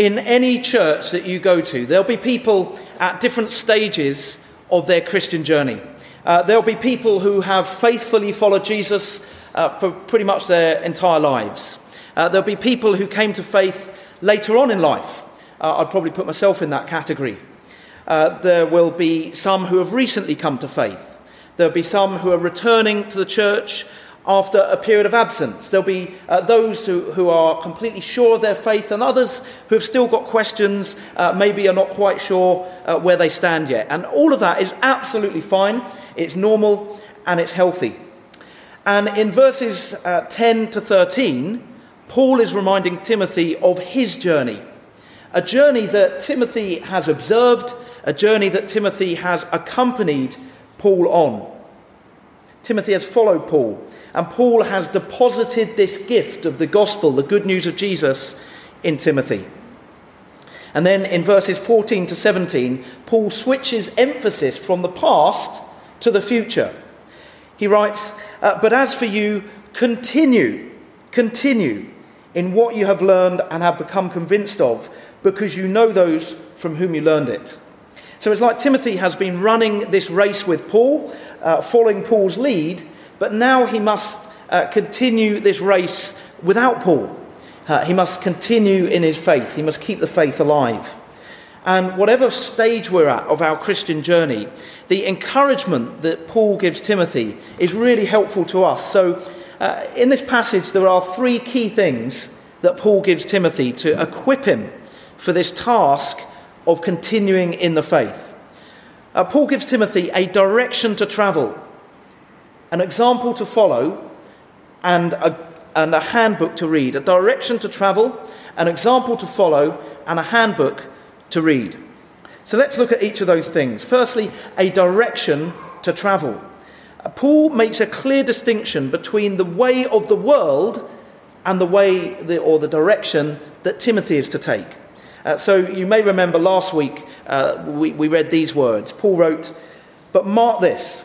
in any church that you go to, there'll be people at different stages of their Christian journey. Uh, there'll be people who have faithfully followed Jesus uh, for pretty much their entire lives. Uh, there'll be people who came to faith later on in life. Uh, I'd probably put myself in that category. Uh, there will be some who have recently come to faith. There'll be some who are returning to the church after a period of absence. There'll be uh, those who, who are completely sure of their faith, and others who have still got questions, uh, maybe are not quite sure uh, where they stand yet. And all of that is absolutely fine, it's normal, and it's healthy. And in verses uh, 10 to 13, Paul is reminding Timothy of his journey. A journey that Timothy has observed, a journey that Timothy has accompanied Paul on. Timothy has followed Paul. And Paul has deposited this gift of the gospel, the good news of Jesus, in Timothy. And then in verses 14 to 17, Paul switches emphasis from the past to the future. He writes, uh, But as for you, continue, continue in what you have learned and have become convinced of, because you know those from whom you learned it. So it's like Timothy has been running this race with Paul, uh, following Paul's lead, but now he must uh, continue this race without Paul. Uh, he must continue in his faith. He must keep the faith alive. And whatever stage we're at of our Christian journey, the encouragement that Paul gives Timothy is really helpful to us. So, uh, in this passage, there are three key things that Paul gives Timothy to equip him for this task of continuing in the faith. Uh, Paul gives Timothy a direction to travel an example to follow, and a, and a handbook to read, a direction to travel, an example to follow, and a handbook to read. So let's look at each of those things. Firstly, a direction to travel. Uh, Paul makes a clear distinction between the way of the world and the way the, or the direction that Timothy is to take. Uh, so you may remember last week uh, we, we read these words. Paul wrote, But mark this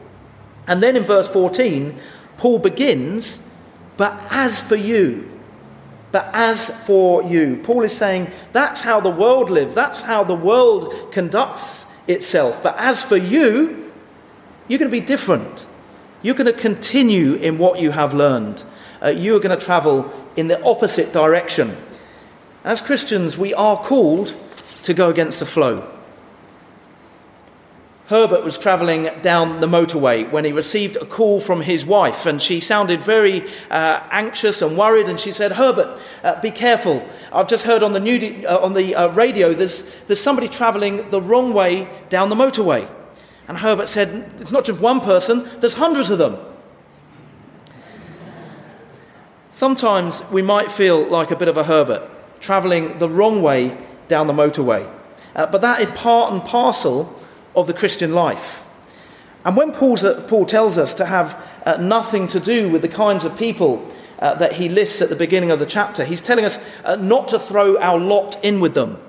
And then in verse 14, Paul begins, but as for you, but as for you. Paul is saying that's how the world lives, that's how the world conducts itself. But as for you, you're going to be different. You're going to continue in what you have learned. Uh, you are going to travel in the opposite direction. As Christians, we are called to go against the flow. Herbert was travelling down the motorway when he received a call from his wife, and she sounded very uh, anxious and worried. And she said, "Herbert, uh, be careful! I've just heard on the, new, uh, on the uh, radio there's, there's somebody travelling the wrong way down the motorway." And Herbert said, "It's not just one person; there's hundreds of them." Sometimes we might feel like a bit of a Herbert, travelling the wrong way down the motorway, uh, but that is part and parcel of the Christian life. And when Paul's, uh, Paul tells us to have uh, nothing to do with the kinds of people uh, that he lists at the beginning of the chapter, he's telling us uh, not to throw our lot in with them,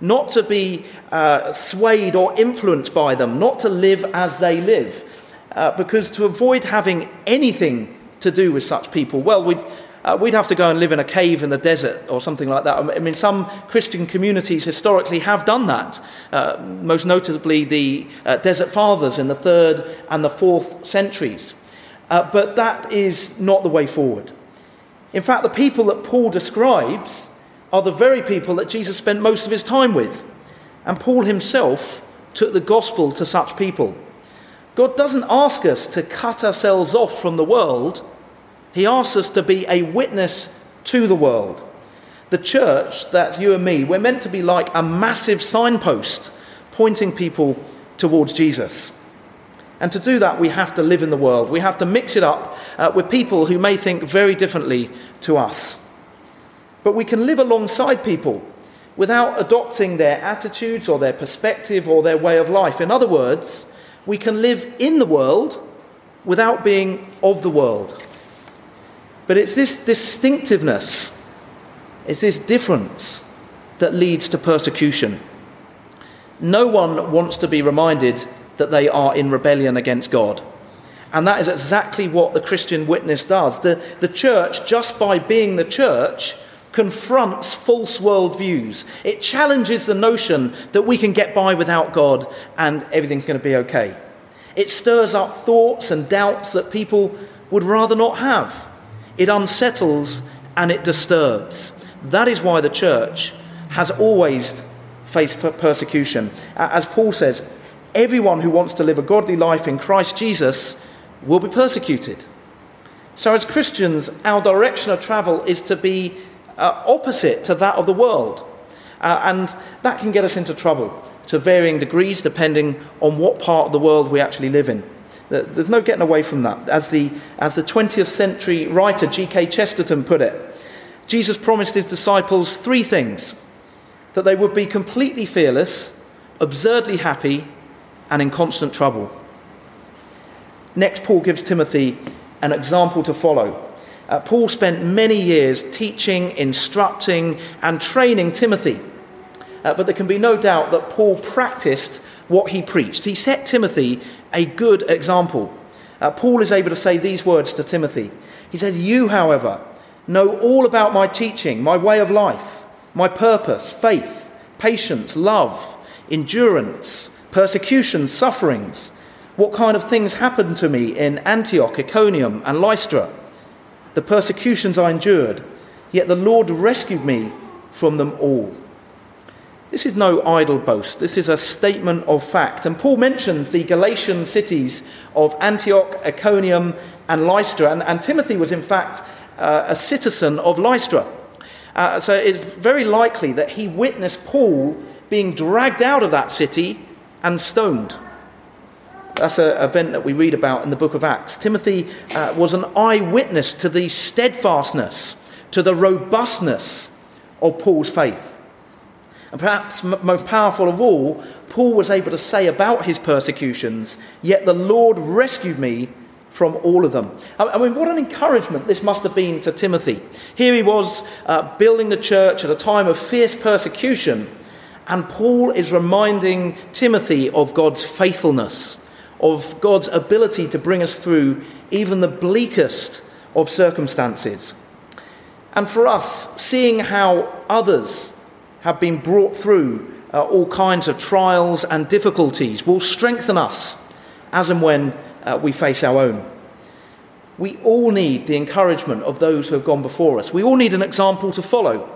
not to be uh, swayed or influenced by them, not to live as they live. Uh, because to avoid having anything to do with such people, well, we'd, uh, we'd have to go and live in a cave in the desert or something like that. I mean, some Christian communities historically have done that, uh, most notably the uh, Desert Fathers in the third and the fourth centuries. Uh, but that is not the way forward. In fact, the people that Paul describes are the very people that Jesus spent most of his time with. And Paul himself took the gospel to such people. God doesn't ask us to cut ourselves off from the world he asks us to be a witness to the world. The church, that's you and me, we're meant to be like a massive signpost pointing people towards Jesus. And to do that, we have to live in the world. We have to mix it up uh, with people who may think very differently to us. But we can live alongside people without adopting their attitudes or their perspective or their way of life. In other words, we can live in the world without being of the world. But it's this distinctiveness, it's this difference that leads to persecution. No one wants to be reminded that they are in rebellion against God. And that is exactly what the Christian witness does. The, the church, just by being the church, confronts false worldviews. It challenges the notion that we can get by without God and everything's going to be okay. It stirs up thoughts and doubts that people would rather not have. It unsettles and it disturbs. That is why the church has always faced persecution. As Paul says, everyone who wants to live a godly life in Christ Jesus will be persecuted. So, as Christians, our direction of travel is to be uh, opposite to that of the world. Uh, and that can get us into trouble to varying degrees depending on what part of the world we actually live in. There's no getting away from that. As the, as the 20th century writer G.K. Chesterton put it, Jesus promised his disciples three things that they would be completely fearless, absurdly happy, and in constant trouble. Next, Paul gives Timothy an example to follow. Uh, Paul spent many years teaching, instructing, and training Timothy. Uh, but there can be no doubt that Paul practiced what he preached. He set Timothy a good example. Uh, Paul is able to say these words to Timothy. He says, You, however, know all about my teaching, my way of life, my purpose, faith, patience, love, endurance, persecution, sufferings, what kind of things happened to me in Antioch, Iconium, and Lystra, the persecutions I endured, yet the Lord rescued me from them all. This is no idle boast. This is a statement of fact. And Paul mentions the Galatian cities of Antioch, Iconium, and Lystra. And, and Timothy was, in fact, uh, a citizen of Lystra. Uh, so it's very likely that he witnessed Paul being dragged out of that city and stoned. That's an event that we read about in the book of Acts. Timothy uh, was an eyewitness to the steadfastness, to the robustness of Paul's faith. And perhaps most powerful of all, Paul was able to say about his persecutions, Yet the Lord rescued me from all of them. I mean, what an encouragement this must have been to Timothy. Here he was uh, building the church at a time of fierce persecution, and Paul is reminding Timothy of God's faithfulness, of God's ability to bring us through even the bleakest of circumstances. And for us, seeing how others have been brought through uh, all kinds of trials and difficulties will strengthen us as and when uh, we face our own. We all need the encouragement of those who have gone before us. We all need an example to follow.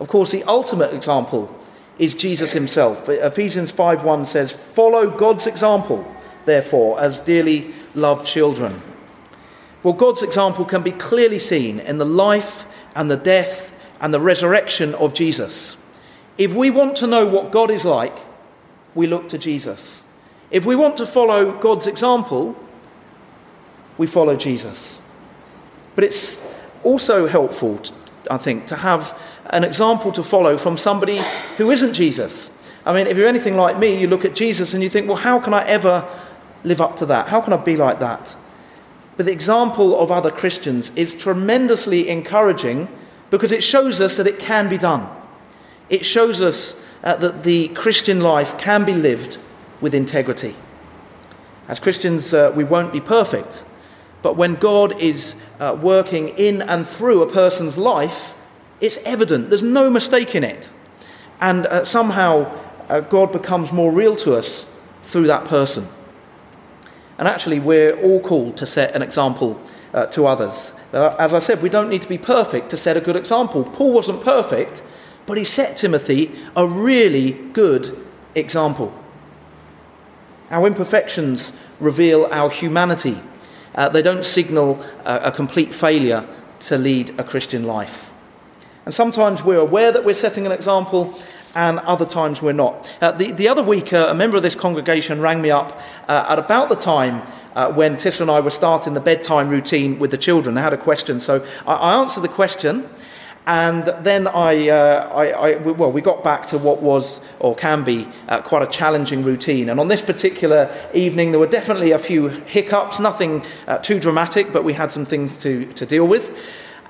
Of course, the ultimate example is Jesus himself. Ephesians 5:1 says, "Follow God's example, therefore, as dearly loved children." Well, God's example can be clearly seen in the life and the death and the resurrection of Jesus. If we want to know what God is like, we look to Jesus. If we want to follow God's example, we follow Jesus. But it's also helpful, I think, to have an example to follow from somebody who isn't Jesus. I mean, if you're anything like me, you look at Jesus and you think, well, how can I ever live up to that? How can I be like that? But the example of other Christians is tremendously encouraging because it shows us that it can be done. It shows us uh, that the Christian life can be lived with integrity. As Christians, uh, we won't be perfect, but when God is uh, working in and through a person's life, it's evident. There's no mistake in it. And uh, somehow, uh, God becomes more real to us through that person. And actually, we're all called to set an example uh, to others. as I said, we don't need to be perfect to set a good example. Paul wasn't perfect, but he set Timothy a really good example. Our imperfections reveal our humanity. Uh, they don't signal a, a complete failure to lead a Christian life. And sometimes we're aware that we're setting an example, and other times we're not. Uh, the, the other week, uh, a member of this congregation rang me up uh, at about the time uh, when Tissa and I were starting the bedtime routine with the children. They had a question, so I, I answered the question, And then I, uh, I, I, well, we got back to what was or can be uh, quite a challenging routine. And on this particular evening, there were definitely a few hiccups, nothing uh, too dramatic, but we had some things to, to deal with.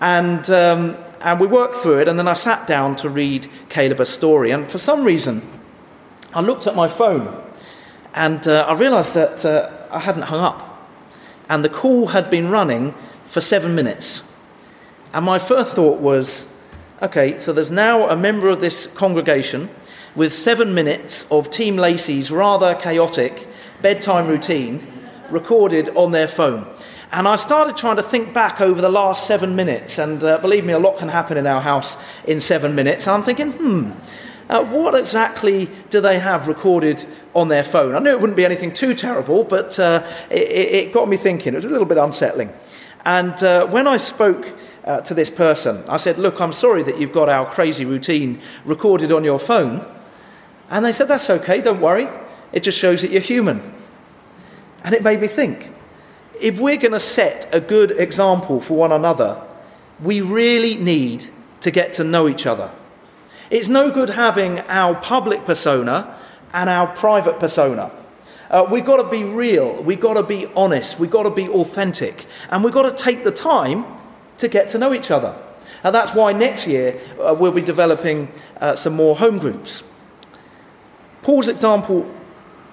And, um, and we worked through it, and then I sat down to read Caleb a story. And for some reason, I looked at my phone and uh, I realized that uh, I hadn't hung up. And the call had been running for seven minutes. And my first thought was okay, so there's now a member of this congregation with seven minutes of Team Lacey's rather chaotic bedtime routine recorded on their phone. And I started trying to think back over the last seven minutes, and uh, believe me, a lot can happen in our house in seven minutes. And I'm thinking, hmm, uh, what exactly do they have recorded on their phone? I knew it wouldn't be anything too terrible, but uh, it, it, got me thinking. It was a little bit unsettling. And uh, when I spoke uh, to this person. I said, Look, I'm sorry that you've got our crazy routine recorded on your phone. And they said, That's okay, don't worry. It just shows that you're human. And it made me think if we're going to set a good example for one another, we really need to get to know each other. It's no good having our public persona and our private persona. Uh, we've got to be real, we've got to be honest, we've got to be authentic, and we've got to take the time to get to know each other. And that's why next year uh, we'll be developing uh, some more home groups. Paul's example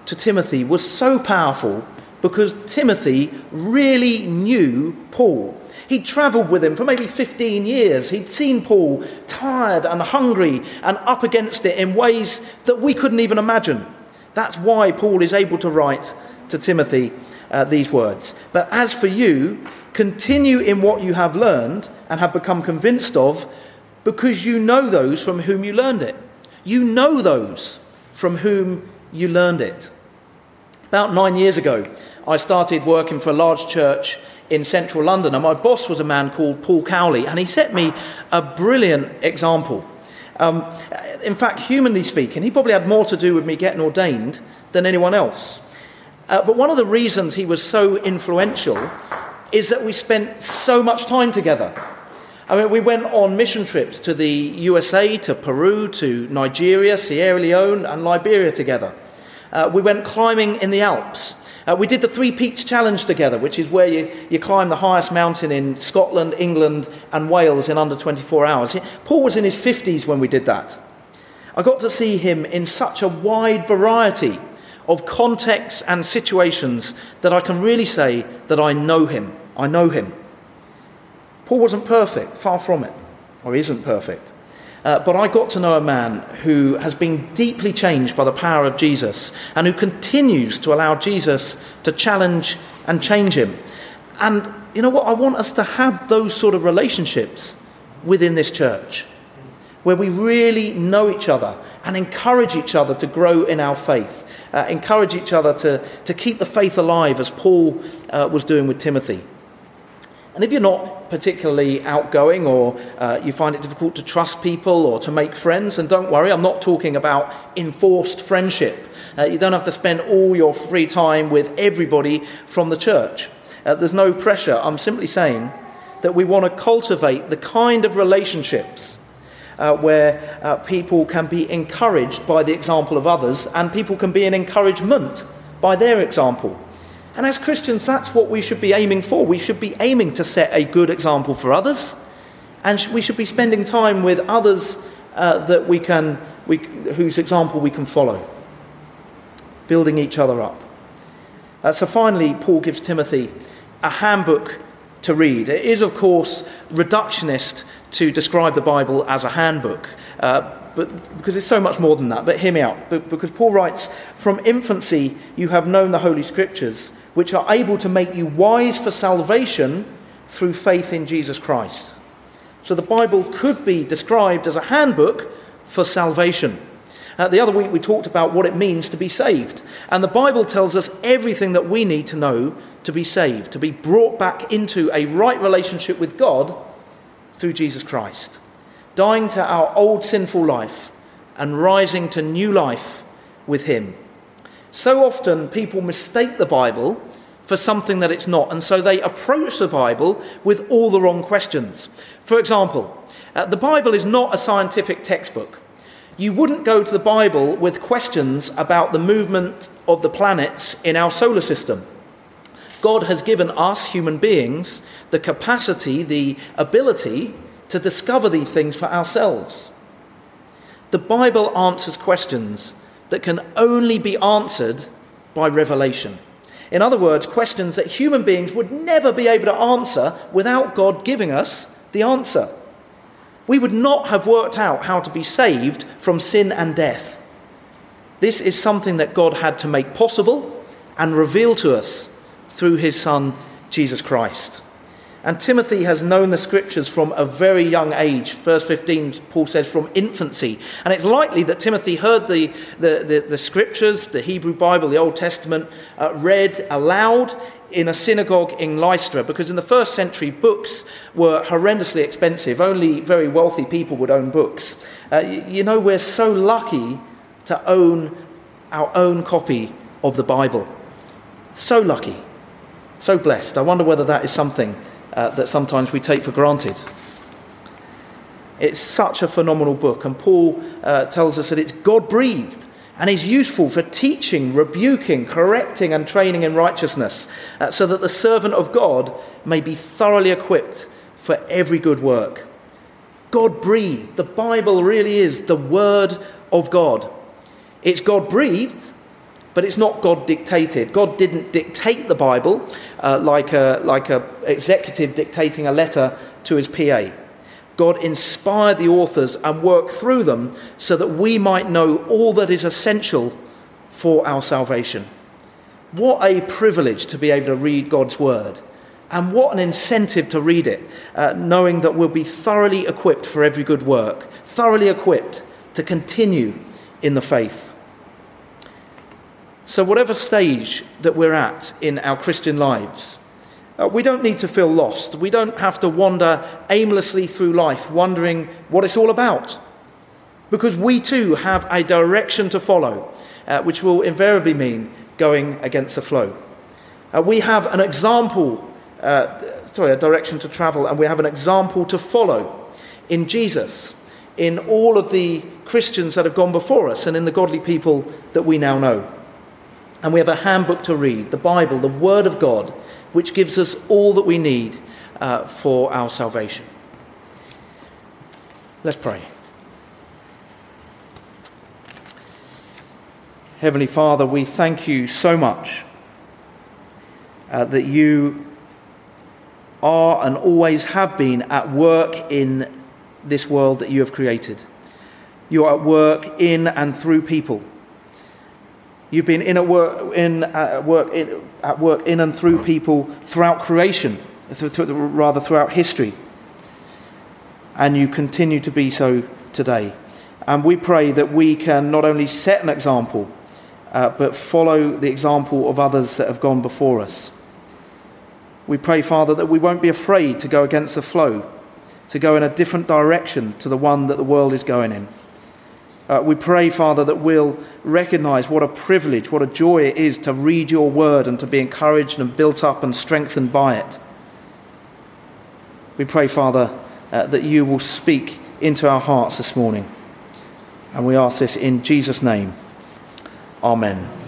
to Timothy was so powerful because Timothy really knew Paul. He'd traveled with him for maybe 15 years. He'd seen Paul tired and hungry and up against it in ways that we couldn't even imagine. That's why Paul is able to write to Timothy uh, these words. But as for you, Continue in what you have learned and have become convinced of because you know those from whom you learned it. You know those from whom you learned it. About nine years ago, I started working for a large church in central London, and my boss was a man called Paul Cowley, and he set me a brilliant example. Um, in fact, humanly speaking, he probably had more to do with me getting ordained than anyone else. Uh, but one of the reasons he was so influential is that we spent so much time together. I mean, we went on mission trips to the USA, to Peru, to Nigeria, Sierra Leone, and Liberia together. Uh, we went climbing in the Alps. Uh, we did the Three Peaks Challenge together, which is where you, you climb the highest mountain in Scotland, England, and Wales in under 24 hours. Paul was in his 50s when we did that. I got to see him in such a wide variety of contexts and situations that I can really say that I know him. I know him. Paul wasn't perfect, far from it, or isn't perfect. Uh, but I got to know a man who has been deeply changed by the power of Jesus and who continues to allow Jesus to challenge and change him. And you know what? I want us to have those sort of relationships within this church where we really know each other and encourage each other to grow in our faith, uh, encourage each other to, to keep the faith alive as Paul uh, was doing with Timothy. And if you're not particularly outgoing or uh, you find it difficult to trust people or to make friends, and don't worry, I'm not talking about enforced friendship. Uh, you don't have to spend all your free time with everybody from the church. Uh, there's no pressure. I'm simply saying that we want to cultivate the kind of relationships uh, where uh, people can be encouraged by the example of others and people can be an encouragement by their example. And as Christians, that's what we should be aiming for. We should be aiming to set a good example for others, and we should be spending time with others uh, that we can, we, whose example we can follow, building each other up. Uh, so finally, Paul gives Timothy a handbook to read. It is, of course, reductionist to describe the Bible as a handbook. Uh, but because it's so much more than that. But hear me out. Because Paul writes, From infancy you have known the Holy Scriptures, which are able to make you wise for salvation through faith in Jesus Christ. So the Bible could be described as a handbook for salvation. Uh, the other week we talked about what it means to be saved. And the Bible tells us everything that we need to know to be saved, to be brought back into a right relationship with God through Jesus Christ. Dying to our old sinful life and rising to new life with Him. So often people mistake the Bible for something that it's not. And so they approach the Bible with all the wrong questions. For example, uh, the Bible is not a scientific textbook. You wouldn't go to the Bible with questions about the movement of the planets in our solar system. God has given us, human beings, the capacity, the ability to discover these things for ourselves. The Bible answers questions that can only be answered by revelation. In other words, questions that human beings would never be able to answer without God giving us the answer. We would not have worked out how to be saved from sin and death. This is something that God had to make possible and reveal to us through his Son, Jesus Christ. And Timothy has known the scriptures from a very young age. Verse 15, Paul says, from infancy. And it's likely that Timothy heard the, the, the, the scriptures, the Hebrew Bible, the Old Testament, uh, read aloud in a synagogue in Lystra, because in the first century, books were horrendously expensive. Only very wealthy people would own books. Uh, you, you know, we're so lucky to own our own copy of the Bible. So lucky. So blessed. I wonder whether that is something uh, that sometimes we take for granted. It's such a phenomenal book, and Paul uh, tells us that it's God breathed and is useful for teaching, rebuking, correcting, and training in righteousness, uh, so that the servant of God may be thoroughly equipped for every good work. God breathed. The Bible really is the Word of God. It's God breathed, but it's not God dictated. God didn't dictate the Bible uh, like a like a executive dictating a letter to his PA. God inspired the authors and worked through them so that we might know all that is essential for our salvation. What a privilege to be able to read God's word. And what an incentive to read it, uh, knowing that we'll be thoroughly equipped for every good work, thoroughly equipped to continue in the faith. So, whatever stage that we're at in our Christian lives, uh, we don't need to feel lost. We don't have to wander aimlessly through life wondering what it's all about. Because we too have a direction to follow, uh, which will invariably mean going against the flow. Uh, we have an example, uh, sorry, a direction to travel, and we have an example to follow in Jesus, in all of the Christians that have gone before us, and in the godly people that we now know. And we have a handbook to read, the Bible, the Word of God, which gives us all that we need uh, for our salvation. Let's pray. Heavenly Father, we thank you so much uh, that you are and always have been at work in this world that you have created. You are at work in and through people. You've been in at work, in, at work, in, at work in and through people throughout creation, rather throughout history. And you continue to be so today. And we pray that we can not only set an example, uh, but follow the example of others that have gone before us. We pray, Father, that we won't be afraid to go against the flow, to go in a different direction to the one that the world is going in. Uh, we pray, Father, that we'll recognize what a privilege, what a joy it is to read your word and to be encouraged and built up and strengthened by it. We pray, Father, uh, that you will speak into our hearts this morning. And we ask this in Jesus' name. Amen.